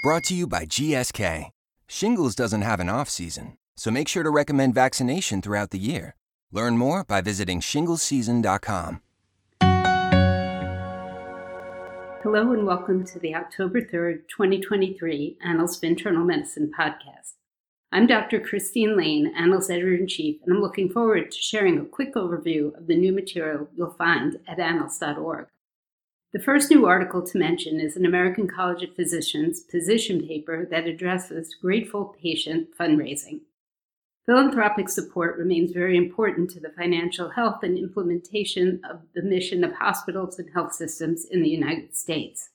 Brought to you by GSK. Shingles doesn't have an off season, so make sure to recommend vaccination throughout the year. Learn more by visiting shinglesseason.com. Hello and welcome to the October 3rd, 2023 Annals of Internal Medicine podcast. I'm Dr. Christine Laine, Annals Editor in Chief, and I'm looking forward to sharing a quick overview of the new material you'll find at annals.org. The first new article to mention is an American College of Physicians position paper that addresses grateful patient fundraising. Philanthropic support remains very important to the financial health and implementation of the mission of hospitals and health systems in the United States.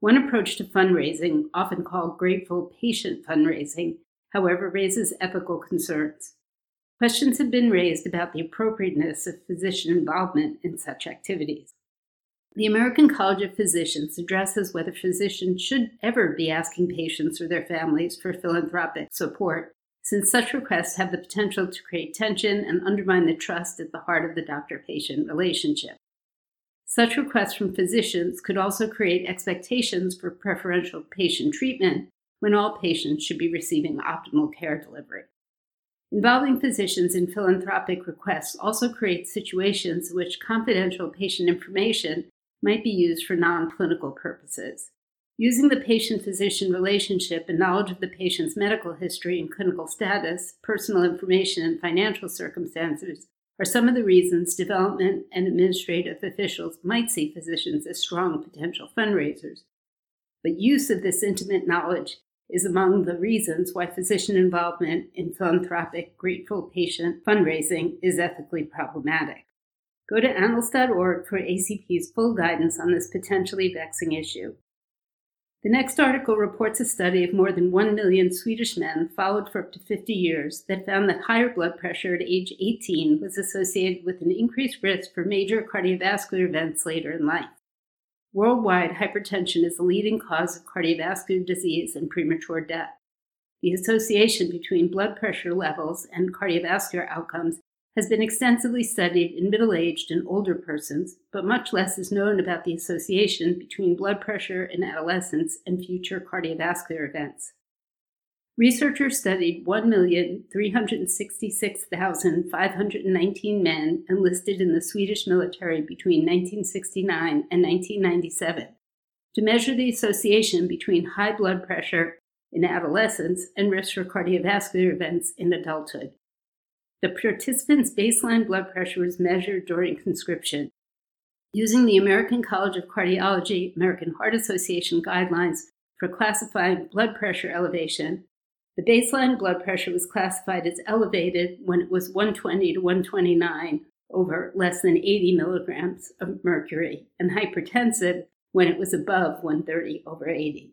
One approach to fundraising, often called grateful patient fundraising, however, raises ethical concerns. Questions have been raised about the appropriateness of physician involvement in such activities. The American College of Physicians addresses whether physicians should ever be asking patients or their families for philanthropic support, since such requests have the potential to create tension and undermine the trust at the heart of the doctor patient relationship. Such requests from physicians could also create expectations for preferential patient treatment when all patients should be receiving optimal care delivery. Involving physicians in philanthropic requests also creates situations in which confidential patient information might be used for non clinical purposes. Using the patient physician relationship and knowledge of the patient's medical history and clinical status, personal information, and financial circumstances are some of the reasons development and administrative officials might see physicians as strong potential fundraisers. But use of this intimate knowledge is among the reasons why physician involvement in philanthropic, grateful patient fundraising is ethically problematic. Go to annals.org for ACP's full guidance on this potentially vexing issue. The next article reports a study of more than 1 million Swedish men followed for up to 50 years that found that higher blood pressure at age 18 was associated with an increased risk for major cardiovascular events later in life. Worldwide, hypertension is the leading cause of cardiovascular disease and premature death. The association between blood pressure levels and cardiovascular outcomes has been extensively studied in middle aged and older persons, but much less is known about the association between blood pressure in adolescence and future cardiovascular events. Researchers studied 1,366,519 men enlisted in the Swedish military between 1969 and 1997 to measure the association between high blood pressure in adolescence and risk for cardiovascular events in adulthood. The participants' baseline blood pressure was measured during conscription. Using the American College of Cardiology, American Heart Association guidelines for classifying blood pressure elevation, the baseline blood pressure was classified as elevated when it was 120 to 129 over less than 80 milligrams of mercury, and hypertensive when it was above 130 over 80.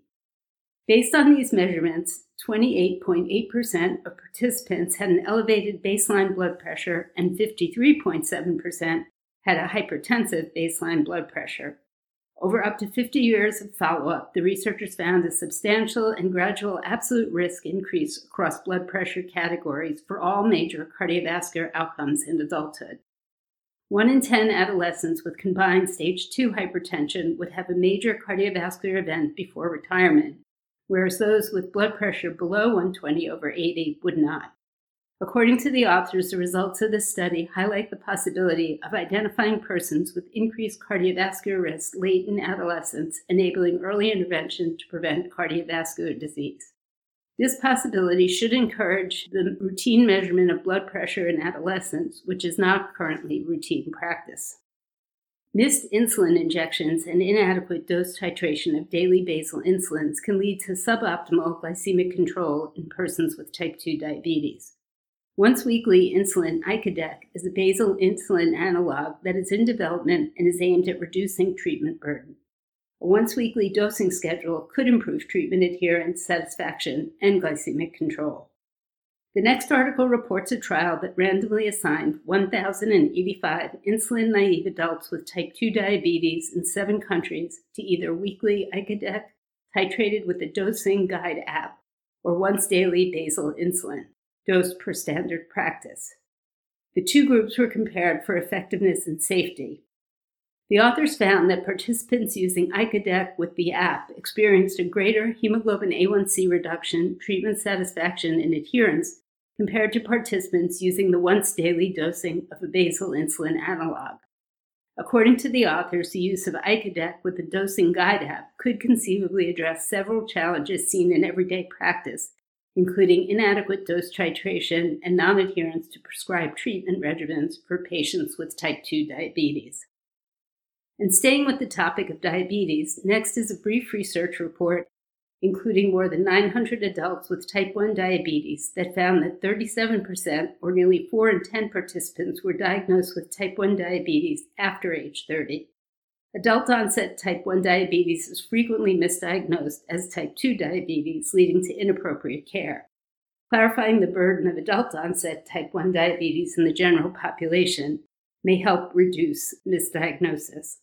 Based on these measurements, 28.8% of participants had an elevated baseline blood pressure and 53.7% had a hypertensive baseline blood pressure. Over up to 50 years of follow up, the researchers found a substantial and gradual absolute risk increase across blood pressure categories for all major cardiovascular outcomes in adulthood. One in 10 adolescents with combined stage 2 hypertension would have a major cardiovascular event before retirement, whereas those with blood pressure below 120 over 80 would not. According to the authors, the results of this study highlight the possibility of identifying persons with increased cardiovascular risk late in adolescence, enabling early intervention to prevent cardiovascular disease. This possibility should encourage the routine measurement of blood pressure in adolescents, which is not currently routine practice. Missed insulin injections and inadequate dose titration of daily basal insulins can lead to suboptimal glycemic control in persons with type 2 diabetes. Once weekly insulin icodec is a basal insulin analog that is in development and is aimed at reducing treatment burden. A once weekly dosing schedule could improve treatment adherence, satisfaction, and glycemic control. The next article reports a trial that randomly assigned 1,085 insulin naive adults with type 2 diabetes in seven countries to either weekly icodec, titrated with the dosing guide app, or once daily basal insulin, dosed per standard practice. The two groups were compared for effectiveness and safety. The authors found that participants using icodec with the app experienced a greater hemoglobin A1C reduction, treatment satisfaction, and adherence compared to participants using the once daily dosing of a basal insulin analog. According to the authors, the use of icodec with the dosing guide app could conceivably address several challenges seen in everyday practice, including inadequate dose titration and non adherence to prescribed treatment regimens for patients with type 2 diabetes. And staying with the topic of diabetes, next is a brief research report including more than 900 adults with type 1 diabetes, that found that 37%, or nearly 4 in 10 participants, were diagnosed with type 1 diabetes after age 30. Adult onset type 1 diabetes is frequently misdiagnosed as type 2 diabetes, leading to inappropriate care. Clarifying the burden of adult onset type 1 diabetes in the general population may help reduce misdiagnosis.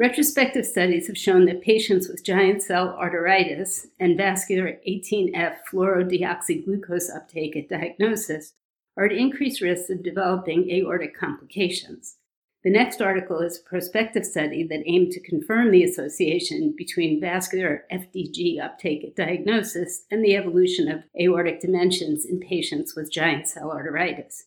Retrospective studies have shown that patients with giant cell arteritis and vascular 18F fluorodeoxyglucose uptake at diagnosis are at increased risk of developing aortic complications. The next article is a prospective study that aimed to confirm the association between vascular FDG uptake at diagnosis and the evolution of aortic dimensions in patients with giant cell arteritis.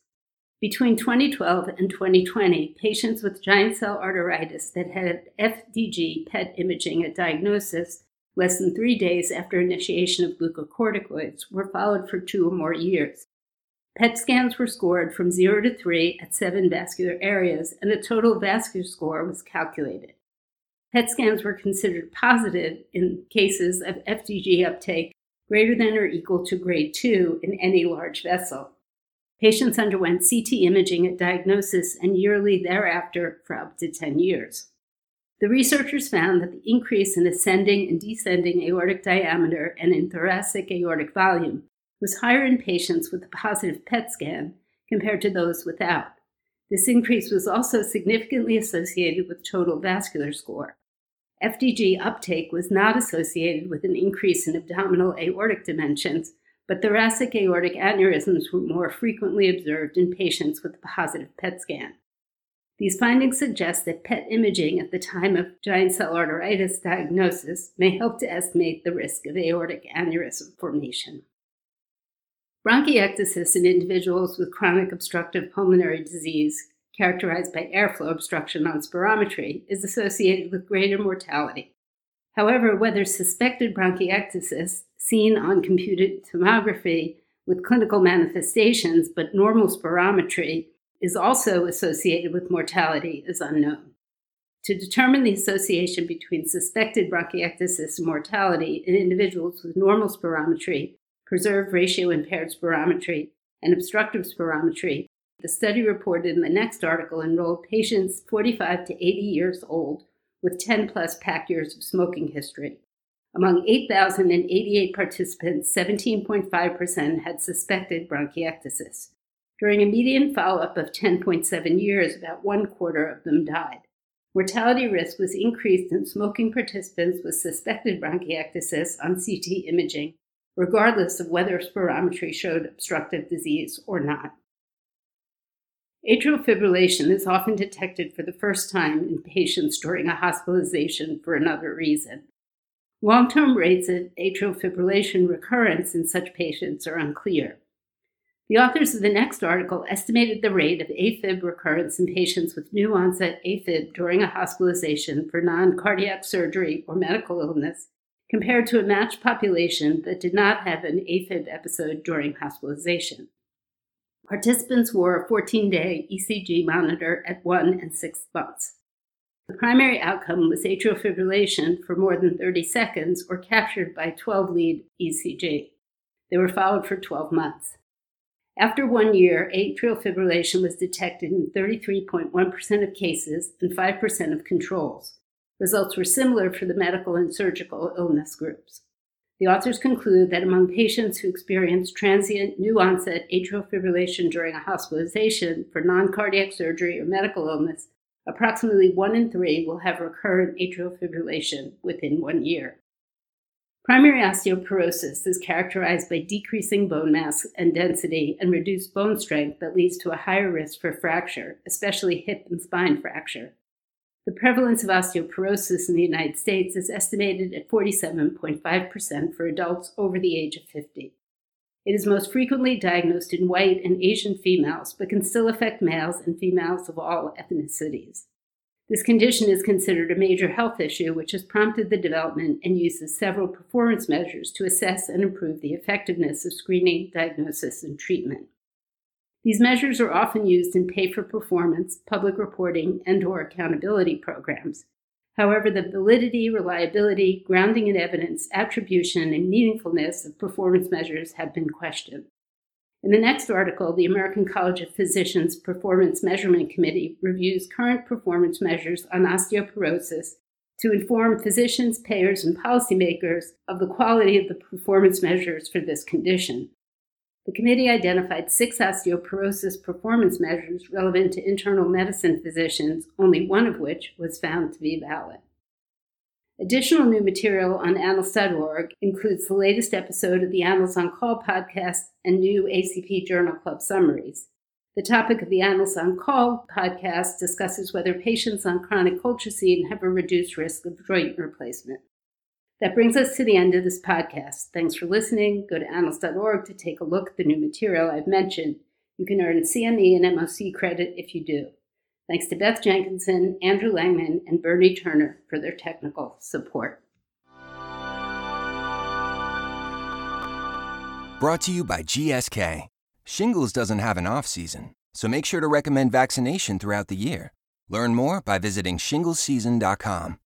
Between 2012 and 2020, patients with giant cell arteritis that had FDG PET imaging at diagnosis less than three days after initiation of glucocorticoids were followed for two or more years. PET scans were scored from 0 to 3 at seven vascular areas, and a total vascular score was calculated. PET scans were considered positive in cases of FDG uptake greater than or equal to grade 2 in any large vessel. Patients underwent CT imaging at diagnosis and yearly thereafter for up to 10 years. The researchers found that the increase in ascending and descending aortic diameter and in thoracic aortic volume was higher in patients with a positive PET scan compared to those without. This increase was also significantly associated with total vascular score. FDG uptake was not associated with an increase in abdominal aortic dimensions, but thoracic aortic aneurysms were more frequently observed in patients with a positive PET scan. These findings suggest that PET imaging at the time of giant cell arteritis diagnosis may help to estimate the risk of aortic aneurysm formation. Bronchiectasis in individuals with chronic obstructive pulmonary disease, characterized by airflow obstruction on spirometry, is associated with greater mortality. However, whether suspected bronchiectasis seen on computed tomography with clinical manifestations, but normal spirometry is also associated with mortality is unknown. To determine the association between suspected bronchiectasis and mortality in individuals with normal spirometry, preserved ratio impaired spirometry, and obstructive spirometry, the study reported in the next article enrolled patients 45 to 80 years old with 10 plus pack years of smoking history. Among 8,088 participants, 17.5% had suspected bronchiectasis. During a median follow up of 10.7 years, about one quarter of them died. Mortality risk was increased in smoking participants with suspected bronchiectasis on CT imaging, regardless of whether spirometry showed obstructive disease or not. Atrial fibrillation is often detected for the first time in patients during a hospitalization for another reason. Long term rates of atrial fibrillation recurrence in such patients are unclear. The authors of the next article estimated the rate of AFib recurrence in patients with new onset AFib during a hospitalization for non cardiac surgery or medical illness compared to a matched population that did not have an AFib episode during hospitalization. Participants wore a 14 day ECG monitor at one and six months. The primary outcome was atrial fibrillation for more than 30 seconds or captured by 12 lead ECG. They were followed for 12 months. After one year, atrial fibrillation was detected in 33.1% of cases and 5% of controls. Results were similar for the medical and surgical illness groups. The authors conclude that among patients who experience transient new onset atrial fibrillation during a hospitalization for non cardiac surgery or medical illness, approximately one in three will have recurrent atrial fibrillation within one year. Primary osteoporosis is characterized by decreasing bone mass and density and reduced bone strength that leads to a higher risk for fracture, especially hip and spine fracture. The prevalence of osteoporosis in the United States is estimated at 47.5% for adults over the age of 50. It is most frequently diagnosed in white and Asian females, but can still affect males and females of all ethnicities. This condition is considered a major health issue, which has prompted the development and use of several performance measures to assess and improve the effectiveness of screening, diagnosis, and treatment. These measures are often used in pay for performance, public reporting, and or accountability programs. However, the validity, reliability, grounding in evidence, attribution, and meaningfulness of performance measures have been questioned. In the next article, the American College of Physicians Performance Measurement Committee reviews current performance measures on osteoporosis to inform physicians, payers, and policymakers of the quality of the performance measures for this condition. The committee identified six osteoporosis performance measures relevant to internal medicine physicians, only one of which was found to be valid. Additional new material on annals.org includes the latest episode of the Annals on Call podcast and new ACP Journal Club summaries. The topic of the Annals on Call podcast discusses whether patients on chronic colchicine have a reduced risk of joint replacement. That brings us to the end of this podcast. Thanks for listening. Go to annals.org to take a look at the new material I've mentioned. You can earn CME and MOC credit if you do. Thanks to Beth Jenkinson, Andrew Langman, and Bernie Turner for their technical support. Brought to you by GSK. Shingles doesn't have an off season, so make sure to recommend vaccination throughout the year. Learn more by visiting shinglesseason.com.